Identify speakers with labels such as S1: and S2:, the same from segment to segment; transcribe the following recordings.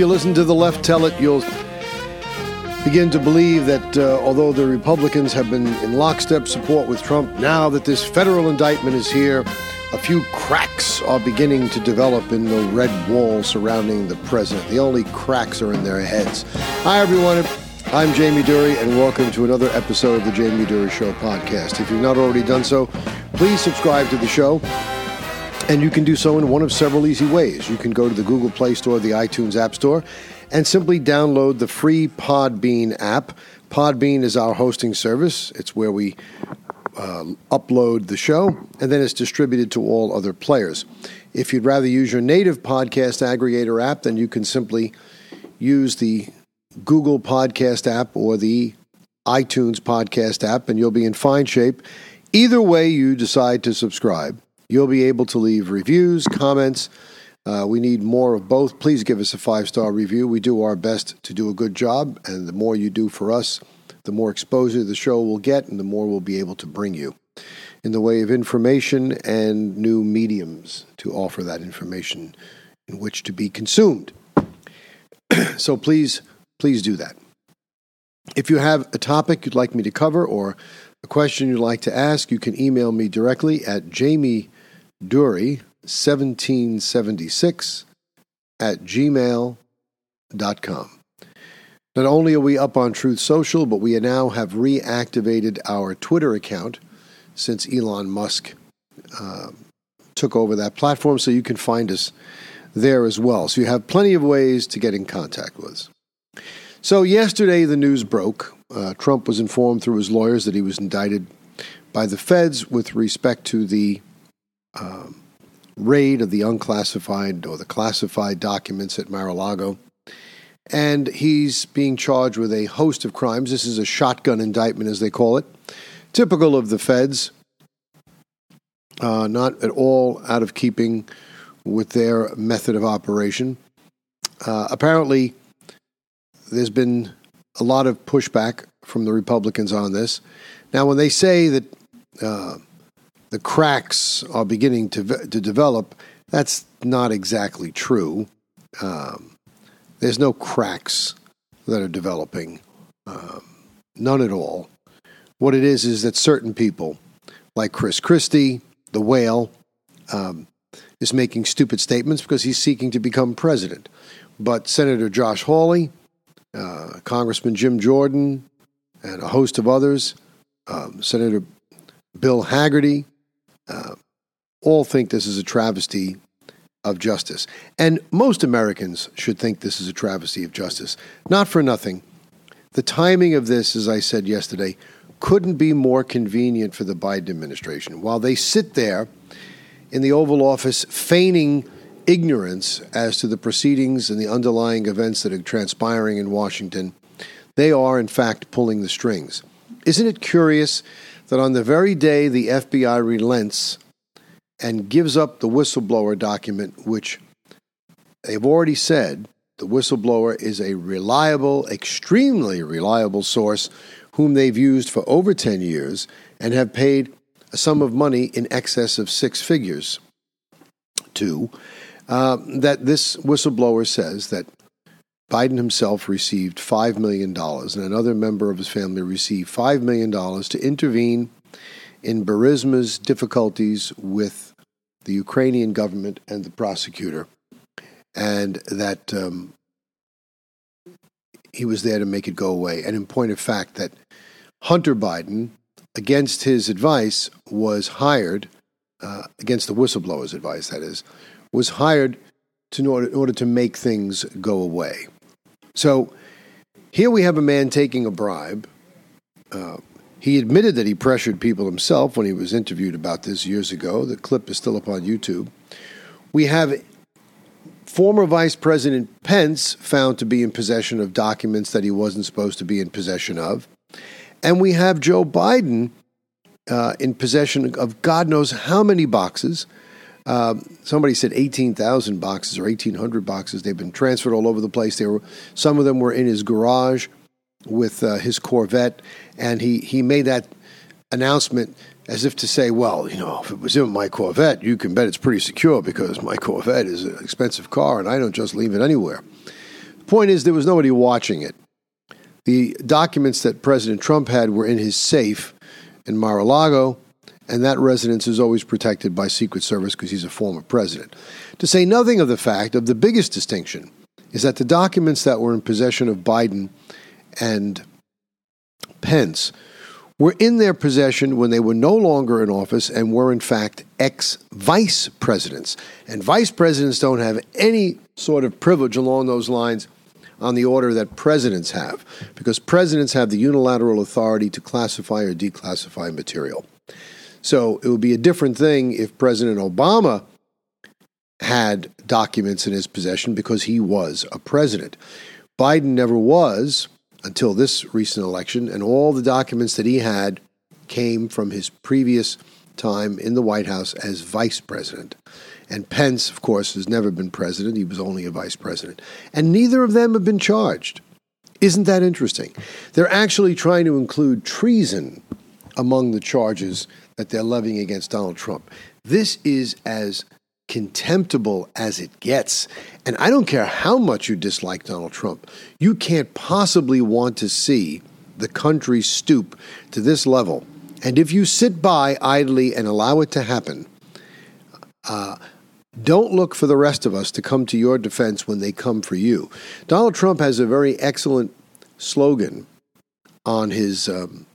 S1: you listen to the left tell it, you'll begin to believe that uh, although the Republicans have been in lockstep support with Trump, now that this federal indictment is here, a few cracks are beginning to develop in the red wall surrounding the president. The only cracks are in their heads. Hi, everyone. I'm Jamie Durie, and welcome to another episode of the Jamie Durie Show podcast. If you've not already done so, please subscribe to the show. And you can do so in one of several easy ways. You can go to the Google Play Store, the iTunes App Store, and simply download the free Podbean app. Podbean is our hosting service, it's where we uh, upload the show, and then it's distributed to all other players. If you'd rather use your native podcast aggregator app, then you can simply use the Google Podcast app or the iTunes Podcast app, and you'll be in fine shape. Either way you decide to subscribe, you'll be able to leave reviews, comments, uh, we need more of both. Please give us a five star review. We do our best to do a good job, and the more you do for us, the more exposure the show will get, and the more we'll be able to bring you in the way of information and new mediums to offer that information in which to be consumed. so please, please do that. If you have a topic you'd like me to cover or a question you'd like to ask, you can email me directly at jamie durie 1776 at gmail.com. Not only are we up on Truth Social, but we now have reactivated our Twitter account since Elon Musk uh, took over that platform, so you can find us there as well. So you have plenty of ways to get in contact with us. So, yesterday the news broke. Uh, Trump was informed through his lawyers that he was indicted by the feds with respect to the um, raid of the unclassified or the classified documents at Mar a Lago. And he's being charged with a host of crimes. This is a shotgun indictment, as they call it, typical of the feds, uh, not at all out of keeping with their method of operation. Uh, apparently, there's been a lot of pushback from the Republicans on this. Now, when they say that uh, the cracks are beginning to to develop. That's not exactly true. Um, there's no cracks that are developing, um, none at all. What it is is that certain people, like Chris Christie, the whale, um, is making stupid statements because he's seeking to become president. But Senator Josh Hawley, uh, Congressman Jim Jordan, and a host of others, um, Senator Bill Hagerty, uh, all think this is a travesty of justice. And most Americans should think this is a travesty of justice. Not for nothing. The timing of this, as I said yesterday, couldn't be more convenient for the Biden administration. While they sit there in the Oval Office feigning ignorance as to the proceedings and the underlying events that are transpiring in Washington, they are, in fact, pulling the strings. Isn't it curious that on the very day the FBI relents and gives up the whistleblower document, which they've already said the whistleblower is a reliable, extremely reliable source whom they've used for over 10 years and have paid a sum of money in excess of six figures to, uh, that this whistleblower says that Biden himself received $5 million, and another member of his family received $5 million to intervene in Burisma's difficulties with the Ukrainian government and the prosecutor, and that um, he was there to make it go away. And in point of fact, that Hunter Biden, against his advice, was hired, uh, against the whistleblower's advice, that is, was hired to, in, order, in order to make things go away. So here we have a man taking a bribe. Uh, he admitted that he pressured people himself when he was interviewed about this years ago. The clip is still up on YouTube. We have former Vice President Pence found to be in possession of documents that he wasn't supposed to be in possession of. And we have Joe Biden uh, in possession of God knows how many boxes um, somebody said 18,000 boxes or 1,800 boxes. They've been transferred all over the place. They were, some of them were in his garage with uh, his Corvette, and he, he made that announcement as if to say, well, you know, if it was in my Corvette, you can bet it's pretty secure because my Corvette is an expensive car and I don't just leave it anywhere. The point is, there was nobody watching it. The documents that President Trump had were in his safe in Mar a Lago, and that residence is always protected by Secret Service because he's a former president. To say nothing of the fact of the biggest distinction is that the documents that were in possession of Biden and Pence were in their possession when they were no longer in office and were, in fact, ex vice presidents. And vice presidents don't have any sort of privilege along those lines on the order that presidents have, because presidents have the unilateral authority to classify or declassify material. So it would be a different thing if President Obama had documents in his possession because he was a president. Biden never was until this recent election, and all the documents that he had came from his previous time in the White House as vice president. And Pence, of course, has never been president. He was only a vice president. And neither of them have been charged. Isn't that interesting? They're actually trying to include treason among the charges that they're levying against Donald Trump. This is as contemptible as it gets. And I don't care how much you dislike Donald Trump, you can't possibly want to see the country stoop to this level. And if you sit by idly and allow it to happen, uh, don't look for the rest of us to come to your defense when they come for you. Donald Trump has a very excellent slogan on his um,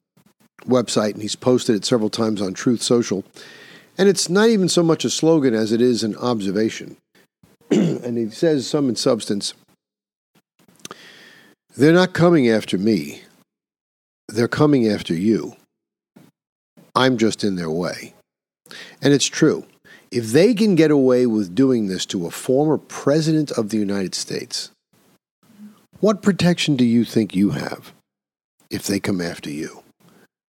S1: website, and he's posted it several times on Truth Social. And it's not even so much a slogan as it is an observation. and he says, some in substance, they're not coming after me, they're coming after you. I'm just in their way. And it's true. If they can get away with doing this to a former president of the United States, what protection do you think you have if they come after you?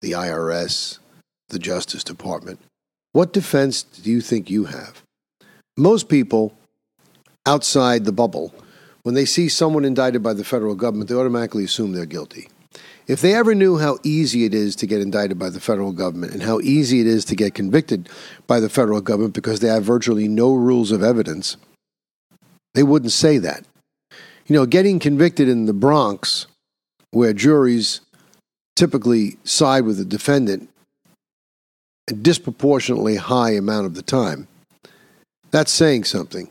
S1: The IRS, the Justice Department. What defense do you think you have? Most people outside the bubble, when they see someone indicted by the federal government, they automatically assume they're guilty. If they ever knew how easy it is to get indicted by the federal government and how easy it is to get convicted by the federal government because they have virtually no rules of evidence, they wouldn't say that. You know, getting convicted in the Bronx, where juries typically side with the defendant a disproportionately high amount of the time. That's saying something.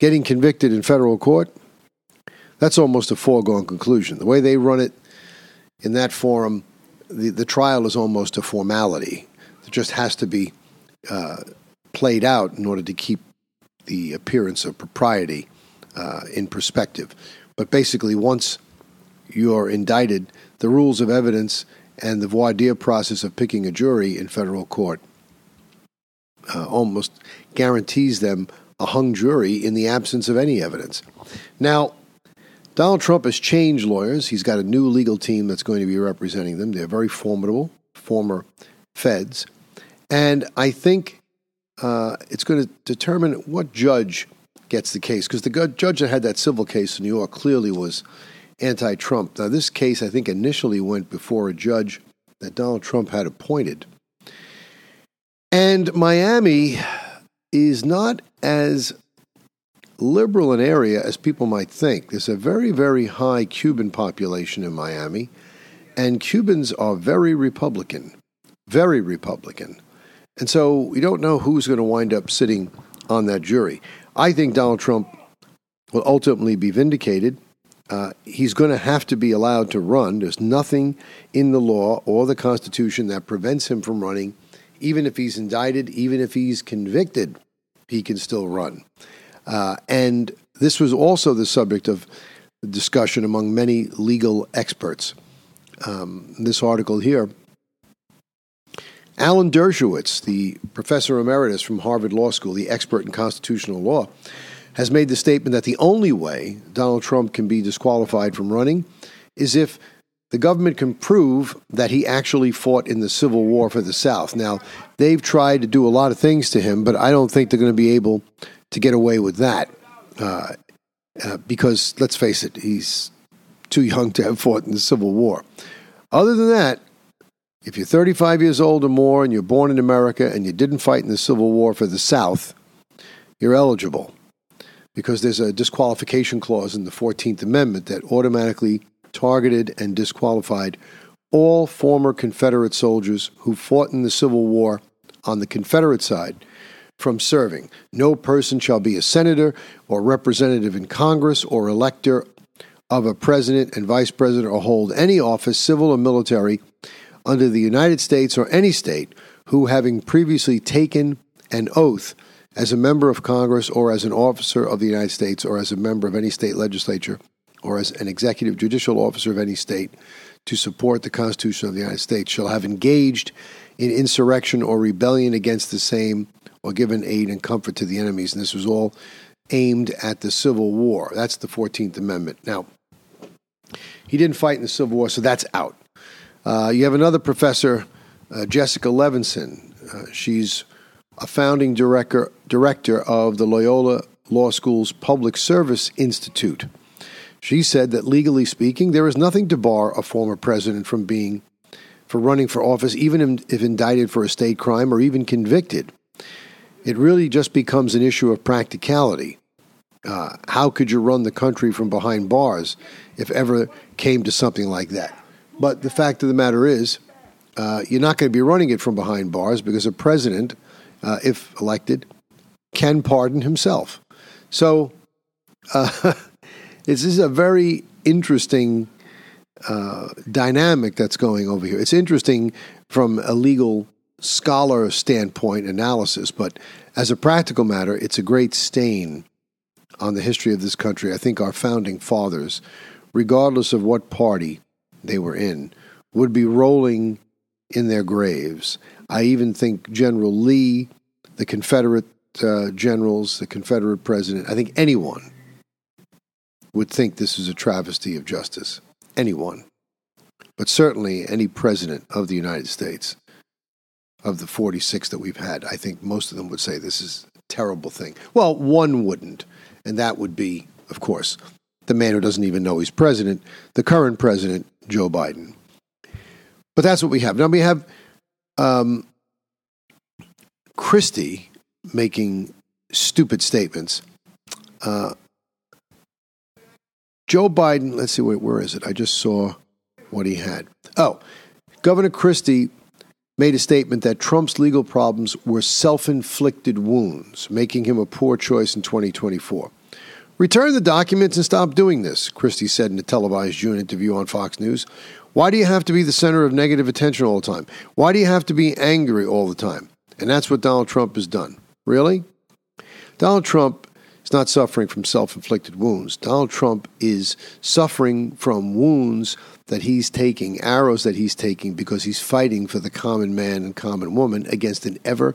S1: Getting convicted in federal court, that's almost a foregone conclusion. The way they run it in that forum, the, the trial is almost a formality. It just has to be uh, played out in order to keep the appearance of propriety uh, in perspective. But basically, once you're indicted, the rules of evidence and the voir dire process of picking a jury in federal court uh, almost guarantees them a hung jury in the absence of any evidence. Now, Donald Trump has changed lawyers. He's got a new legal team that's going to be representing them. They're very formidable, former feds. And I think uh, it's going to determine what judge gets the case. Because the judge that had that civil case in New York clearly was anti Trump. Now, this case, I think, initially went before a judge that Donald Trump had appointed. And Miami is not as liberal an area as people might think. There's a very, very high Cuban population in Miami, and Cubans are very Republican, very Republican. And so we don't know who's going to wind up sitting on that jury. I think Donald Trump will ultimately be vindicated uh, he's going to have to be allowed to run. There's nothing in the law or the Constitution that prevents him from running. Even if he's indicted, even if he's convicted, he can still run. Uh, and this was also the subject of discussion among many legal experts. Um, this article here Alan Dershowitz, the professor emeritus from Harvard Law School, the expert in constitutional law, has made the statement that the only way Donald Trump can be disqualified from running is if the government can prove that he actually fought in the Civil War for the South. Now, they've tried to do a lot of things to him, but I don't think they're going to be able to get away with that. Uh, uh, because, let's face it, he's too young to have fought in the Civil War. Other than that, if you're 35 years old or more and you're born in America and you didn't fight in the Civil War for the South, you're eligible. Because there's a disqualification clause in the 14th Amendment that automatically targeted and disqualified all former Confederate soldiers who fought in the Civil War on the Confederate side from serving. No person shall be a senator or representative in Congress or elector of a president and vice president or hold any office, civil or military, under the United States or any state who, having previously taken an oath as a member of Congress or as an officer of the United States or as a member of any state legislature or as an executive judicial officer of any state to support the Constitution of the United States shall have engaged in insurrection or rebellion against the same or given aid and comfort to the enemies. And this was all aimed at the Civil War. That's the 14th Amendment. Now, he didn't fight in the Civil War, so that's out. Uh, you have another professor, uh, Jessica Levinson. Uh, she's a founding director, director of the Loyola Law School's Public Service Institute. She said that legally speaking, there is nothing to bar a former president from being for running for office, even if indicted for a state crime or even convicted. It really just becomes an issue of practicality. Uh, how could you run the country from behind bars if ever came to something like that? But the fact of the matter is, uh, you're not going to be running it from behind bars because a president, uh, if elected, can pardon himself. So uh, this is a very interesting uh, dynamic that's going over here. It's interesting from a legal scholar standpoint analysis, but as a practical matter, it's a great stain on the history of this country. I think our founding fathers, regardless of what party they were in, would be rolling in their graves. I even think General Lee, the Confederate uh, generals, the Confederate president, I think anyone would think this is a travesty of justice. Anyone. But certainly any president of the United States, of the 46 that we've had, I think most of them would say this is a terrible thing. Well, one wouldn't, and that would be, of course, the man who doesn't even know he's president, the current president, Joe Biden. But that's what we have. Now we have um, Christie making stupid statements. Uh, Joe Biden, let's see, where is it? I just saw what he had. Oh, Governor Christie made a statement that Trump's legal problems were self inflicted wounds, making him a poor choice in 2024. Return the documents and stop doing this, Christie said in a televised June interview on Fox News. Why do you have to be the center of negative attention all the time? Why do you have to be angry all the time? And that's what Donald Trump has done. Really? Donald Trump is not suffering from self inflicted wounds. Donald Trump is suffering from wounds that he's taking, arrows that he's taking, because he's fighting for the common man and common woman against an ever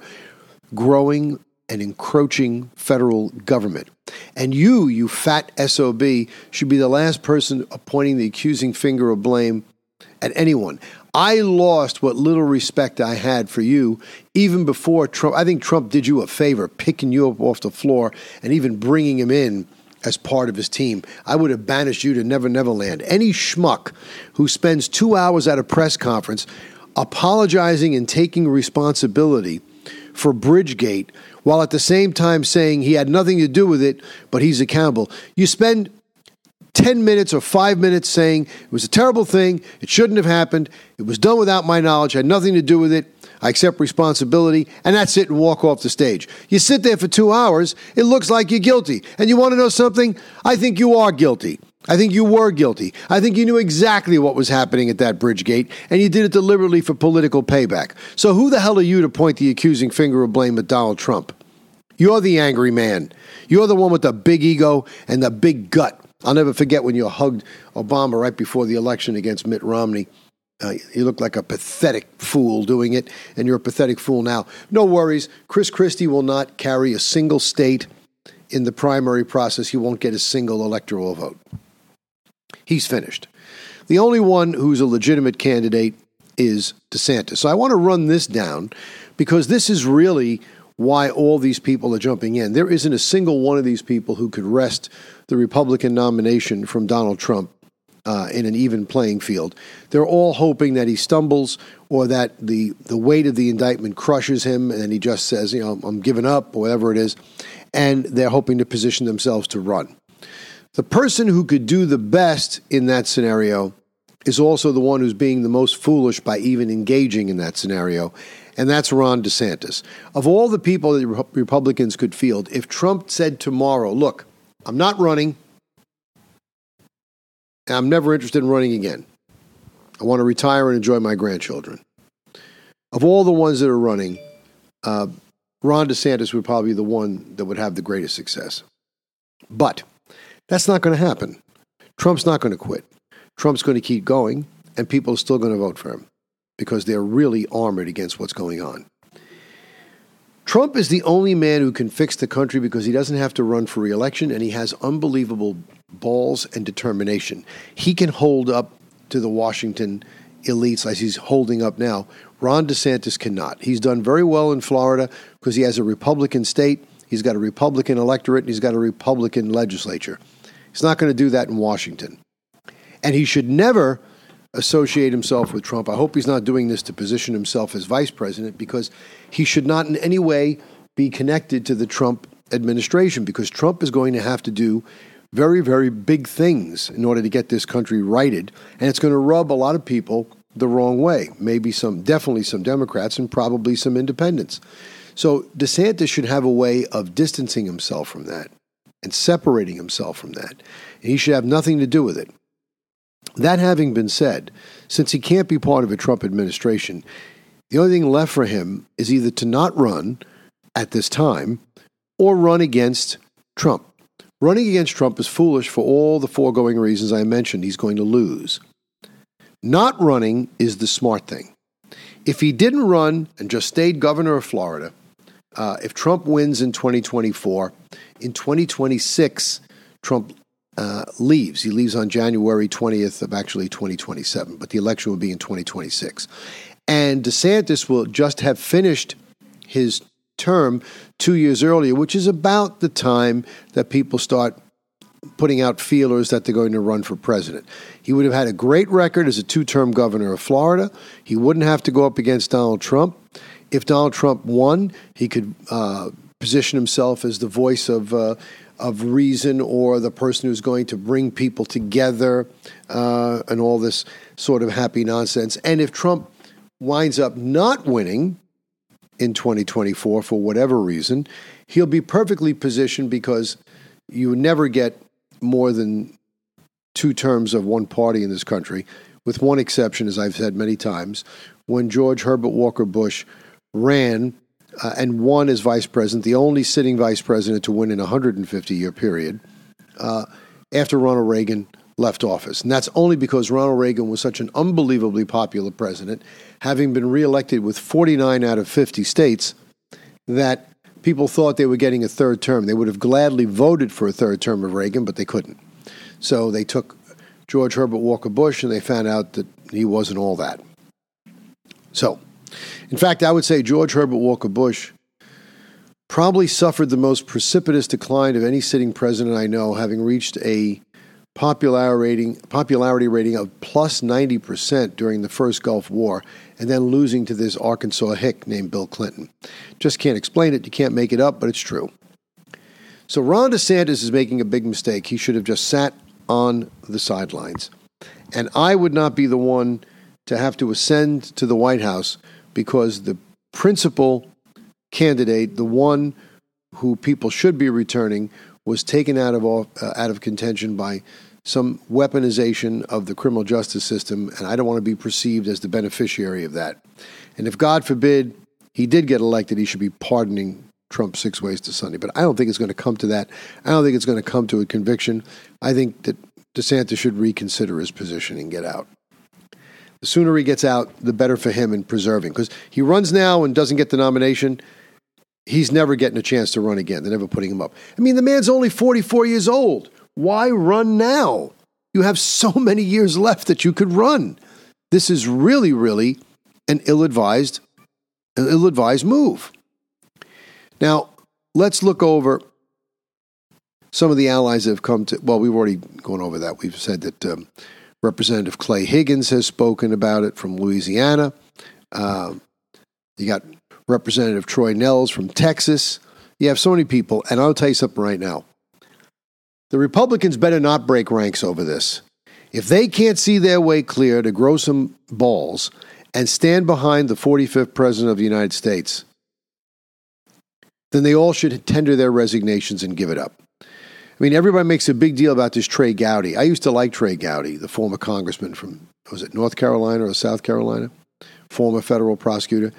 S1: growing and encroaching federal government. And you, you fat SOB, should be the last person pointing the accusing finger of blame at anyone. I lost what little respect I had for you even before Trump. I think Trump did you a favor, picking you up off the floor and even bringing him in as part of his team. I would have banished you to Never Never Land. Any schmuck who spends two hours at a press conference apologizing and taking responsibility for Bridgegate while at the same time saying he had nothing to do with it, but he's accountable. You spend 10 minutes or five minutes saying it was a terrible thing, it shouldn't have happened, it was done without my knowledge, had nothing to do with it, I accept responsibility, and that's it, and walk off the stage. You sit there for two hours, it looks like you're guilty. And you want to know something? I think you are guilty. I think you were guilty. I think you knew exactly what was happening at that bridge gate, and you did it deliberately for political payback. So who the hell are you to point the accusing finger of blame at Donald Trump? You're the angry man. You're the one with the big ego and the big gut. I'll never forget when you hugged Obama right before the election against Mitt Romney. Uh, you look like a pathetic fool doing it, and you're a pathetic fool now. No worries. Chris Christie will not carry a single state in the primary process. He won't get a single electoral vote. He's finished. The only one who's a legitimate candidate is DeSantis. So I want to run this down because this is really why all these people are jumping in. There isn't a single one of these people who could wrest the Republican nomination from Donald Trump uh, in an even playing field. They're all hoping that he stumbles or that the, the weight of the indictment crushes him and he just says, you know, I'm giving up, or whatever it is. and they're hoping to position themselves to run. The person who could do the best in that scenario is also the one who's being the most foolish by even engaging in that scenario, and that's Ron DeSantis. Of all the people that Republicans could field, if Trump said tomorrow, look, I'm not running, I'm never interested in running again. I want to retire and enjoy my grandchildren. Of all the ones that are running, uh, Ron DeSantis would probably be the one that would have the greatest success. But that's not going to happen. Trump's not going to quit. Trump's going to keep going, and people are still going to vote for him because they're really armored against what's going on. Trump is the only man who can fix the country because he doesn't have to run for reelection and he has unbelievable balls and determination. He can hold up to the Washington elites as he's holding up now. Ron DeSantis cannot. He's done very well in Florida because he has a Republican state, he's got a Republican electorate, and he's got a Republican legislature. He's not going to do that in Washington. And he should never associate himself with Trump. I hope he's not doing this to position himself as vice president because he should not in any way be connected to the Trump administration because Trump is going to have to do very, very big things in order to get this country righted. And it's going to rub a lot of people the wrong way. Maybe some, definitely some Democrats and probably some independents. So DeSantis should have a way of distancing himself from that and separating himself from that. And he should have nothing to do with it. That having been said, since he can't be part of a Trump administration, the only thing left for him is either to not run at this time or run against Trump. Running against Trump is foolish for all the foregoing reasons I mentioned. He's going to lose. Not running is the smart thing. If he didn't run and just stayed governor of Florida, uh, if Trump wins in 2024, in 2026, Trump uh, leaves. He leaves on January 20th of actually 2027, but the election will be in 2026. And DeSantis will just have finished his term two years earlier, which is about the time that people start putting out feelers that they're going to run for president. He would have had a great record as a two term governor of Florida. He wouldn't have to go up against Donald Trump. If Donald Trump won, he could uh, position himself as the voice of. Uh, of reason or the person who's going to bring people together uh, and all this sort of happy nonsense. And if Trump winds up not winning, in 2024 for whatever reason, he'll be perfectly positioned because you never get more than two terms of one party in this country, with one exception, as I've said many times. When George Herbert Walker Bush ran uh, and won as vice president, the only sitting vice president to win in a 150 year period, uh, after Ronald Reagan left office. And that's only because Ronald Reagan was such an unbelievably popular president, having been reelected with 49 out of 50 states, that people thought they were getting a third term. They would have gladly voted for a third term of Reagan, but they couldn't. So they took George Herbert Walker Bush and they found out that he wasn't all that. So, in fact, I would say George Herbert Walker Bush probably suffered the most precipitous decline of any sitting president I know, having reached a popularity rating, popularity rating of plus 90% during the first Gulf War, and then losing to this Arkansas hick named Bill Clinton. Just can't explain it. You can't make it up, but it's true. So Ron DeSantis is making a big mistake. He should have just sat on the sidelines. And I would not be the one to have to ascend to the White House because the principal candidate, the one who people should be returning, was taken out of uh, out of contention by some weaponization of the criminal justice system, and I don't want to be perceived as the beneficiary of that. And if God forbid he did get elected, he should be pardoning Trump six ways to Sunday. But I don't think it's going to come to that. I don't think it's going to come to a conviction. I think that DeSantis should reconsider his position and get out. The sooner he gets out, the better for him in preserving. Because he runs now and doesn't get the nomination he's never getting a chance to run again. They're never putting him up. I mean, the man's only 44 years old. Why run now? You have so many years left that you could run. This is really, really an ill-advised, an ill-advised move. Now, let's look over some of the allies that have come to. Well, we've already gone over that. We've said that um, Representative Clay Higgins has spoken about it from Louisiana. Uh, you got Representative Troy Nehls from Texas. You have so many people, and I'll tell you something right now. The Republicans better not break ranks over this. If they can't see their way clear to grow some balls and stand behind the 45th President of the United States, then they all should tender their resignations and give it up. I mean, everybody makes a big deal about this Trey Gowdy. I used to like Trey Gowdy, the former congressman from, was it North Carolina or South Carolina? Former federal prosecutor.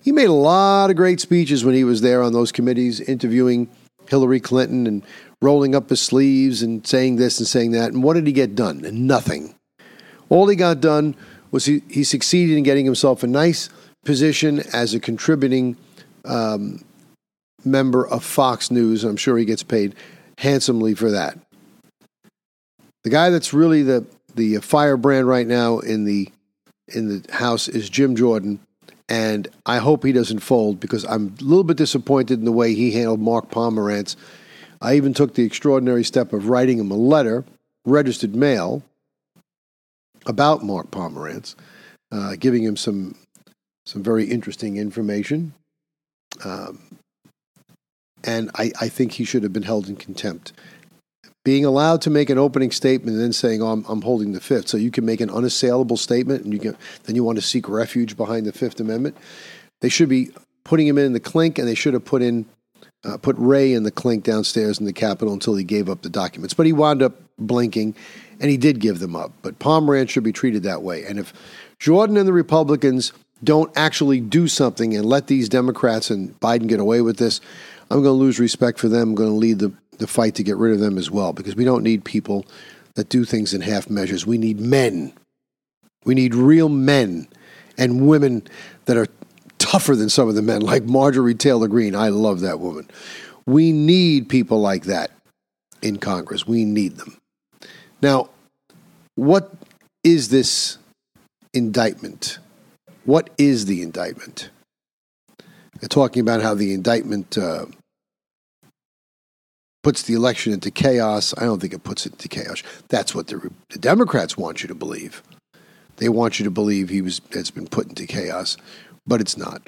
S1: He made a lot of great speeches when he was there on those committees, interviewing Hillary Clinton and rolling up his sleeves and saying this and saying that. And what did he get done? Nothing. All he got done was he, he succeeded in getting himself a nice position as a contributing um, member of Fox News. I'm sure he gets paid handsomely for that. The guy that's really the the firebrand right now in the in the House is Jim Jordan, and I hope he doesn't fold because I'm a little bit disappointed in the way he handled Mark Pomerantz. I even took the extraordinary step of writing him a letter, registered mail, about Mark Pomerantz, uh, giving him some some very interesting information. Um, and I, I think he should have been held in contempt. Being allowed to make an opening statement and then saying, "Oh, I'm, I'm holding the fifth. so you can make an unassailable statement, and you can then you want to seek refuge behind the Fifth Amendment. They should be putting him in the clink, and they should have put in uh, put Wray in the clink downstairs in the Capitol until he gave up the documents. But he wound up blinking, and he did give them up. But Pomerantz should be treated that way. And if Jordan and the Republicans don't actually do something and let these Democrats and Biden get away with this, I'm going to lose respect for them. I'm going to lead the, the fight to get rid of them as well because we don't need people that do things in half measures. We need men. We need real men and women that are tougher than some of the men, like Marjorie Taylor Greene. I love that woman. We need people like that in Congress. We need them. Now, what is this indictment? What is the indictment? Talking about how the indictment uh, puts the election into chaos. I don't think it puts it into chaos. That's what the, the Democrats want you to believe. They want you to believe he was has been put into chaos, but it's not.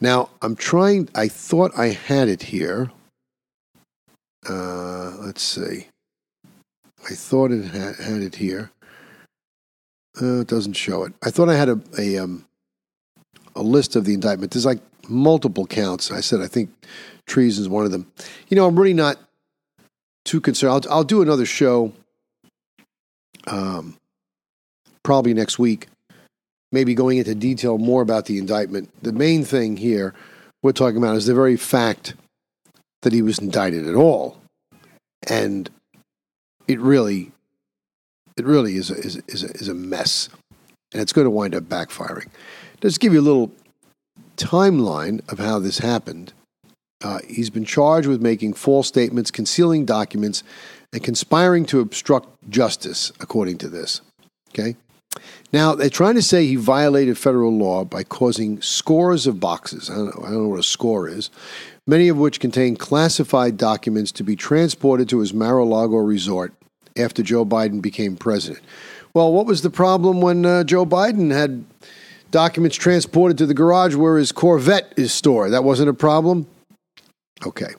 S1: Now I'm trying. I thought I had it here. Uh, let's see. I thought it had, had it here. Uh, it doesn't show it. I thought I had a a, um, a list of the indictment. There's like multiple counts. I said I think treason is one of them. You know, I'm really not too concerned. I'll, I'll do another show, um, probably next week. Maybe going into detail more about the indictment. The main thing here we're talking about is the very fact that he was indicted at all, and it really, it really is a, is is a, is a mess, and it's going to wind up backfiring. Just give you a little timeline of how this happened. Uh, he's been charged with making false statements, concealing documents, and conspiring to obstruct justice, according to this. Okay? Now, they're trying to say he violated federal law by causing scores of boxes. I don't, know, I don't know what a score is, many of which contain classified documents to be transported to his Mar a Lago resort after Joe Biden became president. Well, what was the problem when uh, Joe Biden had documents transported to the garage where his Corvette is stored? That wasn't a problem? Okay.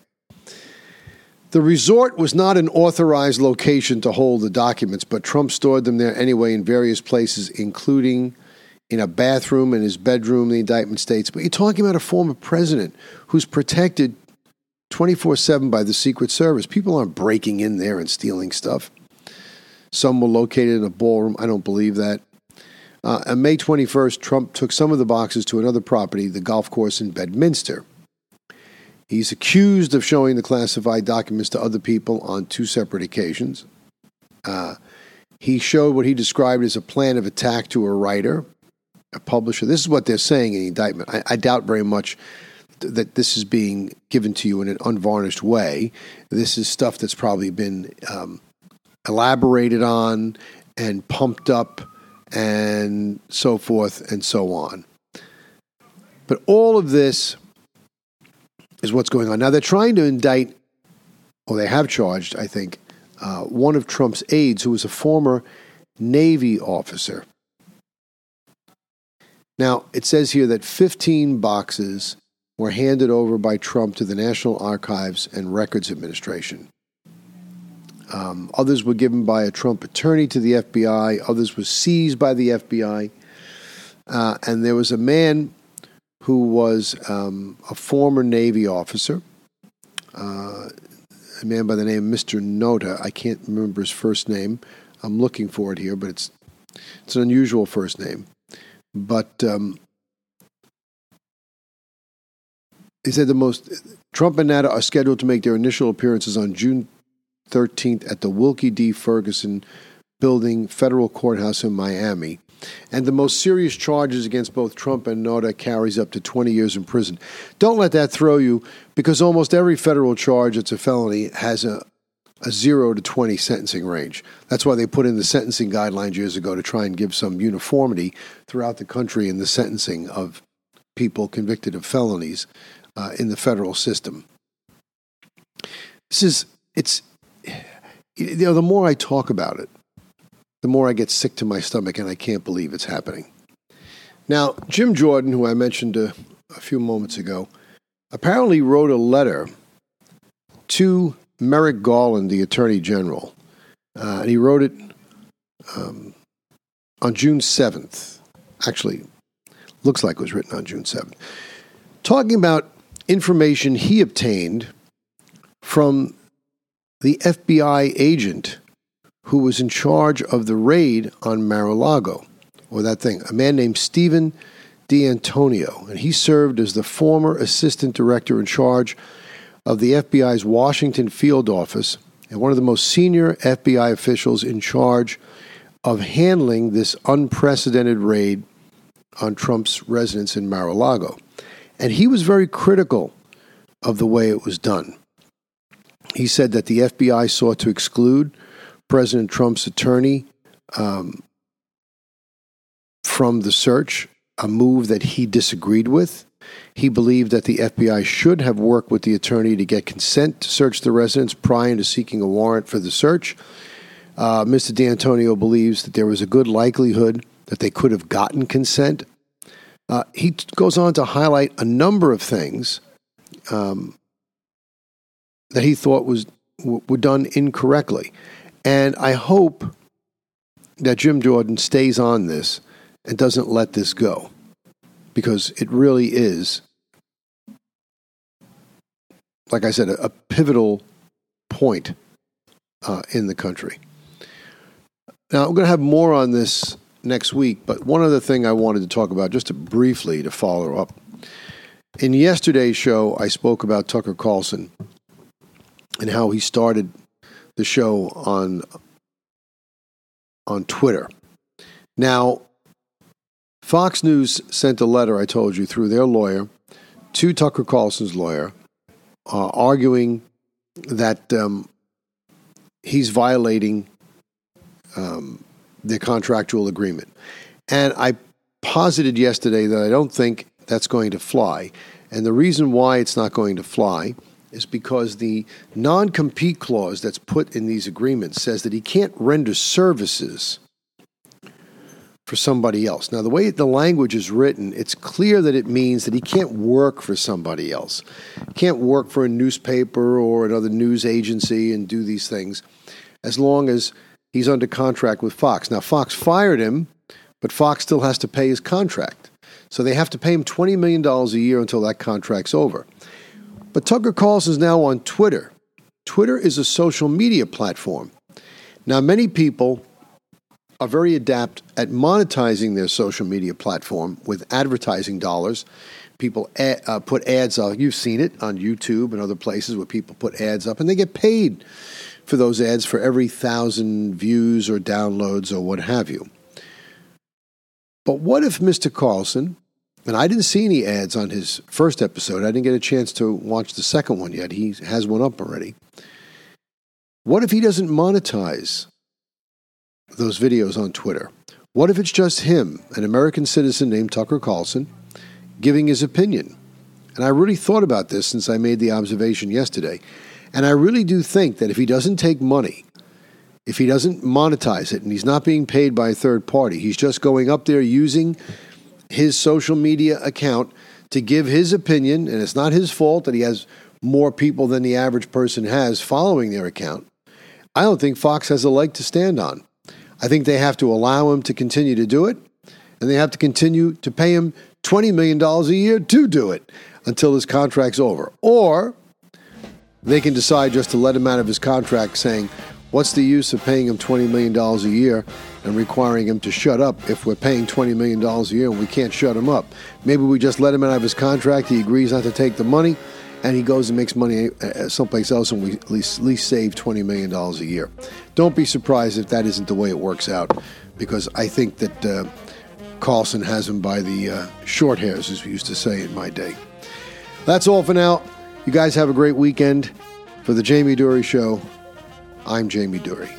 S1: The resort was not an authorized location to hold the documents, but Trump stored them there anyway in various places, including in a bathroom in his bedroom, the indictment states. But you're talking about a former president who's protected 24 7 by the Secret Service. People aren't breaking in there and stealing stuff. Some were located in a ballroom. I don't believe that. Uh, on May 21st, Trump took some of the boxes to another property, the golf course in Bedminster. He's accused of showing the classified documents to other people on two separate occasions. Uh, he showed what he described as a plan of attack to a writer, a publisher. This is what they're saying in the indictment. I, I doubt very much th- that this is being given to you in an unvarnished way. This is stuff that's probably been um, elaborated on and pumped up and so forth and so on. But all of this is what's going on. Now, they're trying to indict, or they have charged, I think, uh, one of Trump's aides who was a former Navy officer. Now, it says here that 15 boxes were handed over by Trump to the National Archives and Records Administration. Um, others were given by a Trump attorney to the FBI. Others were seized by the FBI. Uh, and there was a man who was um, a former Navy officer, uh, a man by the name of Mr. Nauta. I can't remember his first name. I'm looking for it here, but it's it's an unusual first name. But um, he said the most Trump and Nauta are scheduled to make their initial appearances on June 13th at the Wilkie D. Ferguson Building Federal Courthouse in Miami. And the most serious charges against both Trump and Nauta carries up to 20 years in prison. Don't let that throw you because almost every federal charge that's a felony has a, a 0 to 20 sentencing range. That's why they put in the sentencing guidelines years ago to try and give some uniformity throughout the country in the sentencing of people convicted of felonies uh, in the federal system. This is, it's, you know, the more I talk about it, the more I get sick to my stomach and I can't believe it's happening. Now, Jim Jordan, who I mentioned a, a few moments ago, apparently wrote a letter to Merrick Garland, the Attorney General, uh, and he wrote it um, on June 7th. Actually, looks like it was written on June 7th. Talking about information he obtained from the FBI agent who was in charge of the raid on Mar-a-Lago, or that thing, a man named Stephen D'Antuono, and he served as the former assistant director in charge of the FBI's Washington field office and one of the most senior FBI officials in charge of handling this unprecedented raid on Trump's residence in Mar a Lago. And he was very critical of the way it was done. He said that the FBI sought to exclude President Trump's attorney um, from the search, a move that he disagreed with. He believed that the FBI should have worked with the attorney to get consent to search the residence prior to seeking a warrant for the search. Uh, Mr. D'Antuono believes that there was a good likelihood that they could have gotten consent. Uh, he t- goes on to highlight a number of things um, that he thought was were done incorrectly. And I hope that Jim Jordan stays on this and doesn't let this go because it really is, like I said, a, a pivotal point uh, in the country. Now, I'm going to have more on this next week, but one other thing I wanted to talk about just to briefly to follow up. In yesterday's show, I spoke about Tucker Carlson and how he started the show on on Twitter. Now, Fox News sent a letter, I told you, through their lawyer to Tucker Carlson's lawyer, uh, arguing that um, he's violating um, the contractual agreement. And I posited yesterday that I don't think that's going to fly. And the reason why it's not going to fly is because the non compete clause that's put in these agreements says that he can't render services for somebody else. Now, the way the language is written, it's clear that it means that he can't work for somebody else. He can't work for a newspaper or another news agency and do these things as long as he's under contract with Fox. Now, Fox fired him, but Fox still has to pay his contract. So they have to pay him $20 million a year until that contract's over. But Tucker Carlson is now on Twitter. Twitter is a social media platform. Now, many people are very adept at monetizing their social media platform with advertising dollars. People ad, uh, put ads up. You've seen it on YouTube and other places where people put ads up, and they get paid for those ads for every thousand views or downloads or what have you. But what if Mr. Carlson and I didn't see any ads on his first episode. I didn't get a chance to watch the second one yet. He has one up already. What if he doesn't monetize those videos on Twitter? What if it's just him, an American citizen named Tucker Carlson, giving his opinion? And I really thought about this since I made the observation yesterday. And I really do think that if he doesn't take money, if he doesn't monetize it, and he's not being paid by a third party, he's just going up there using his social media account to give his opinion, and it's not his fault that he has more people than the average person has following their account, I don't think Fox has a leg to stand on. I think they have to allow him to continue to do it, and they have to continue to pay him $20 million a year to do it until his contract's over. Or they can decide just to let him out of his contract, saying, What's the use of paying him $20 million a year and requiring him to shut up if we're paying $20 million a year and we can't shut him up? Maybe we just let him out of his contract, he agrees not to take the money, and he goes and makes money uh, someplace else and we at least, at least save $20 million a year. Don't be surprised if that isn't the way it works out because I think that uh, Carlson has him by the uh, short hairs, as we used to say in my day. That's all for now. You guys have a great weekend. For the Jamie Durie Show, I'm Jamie Durie.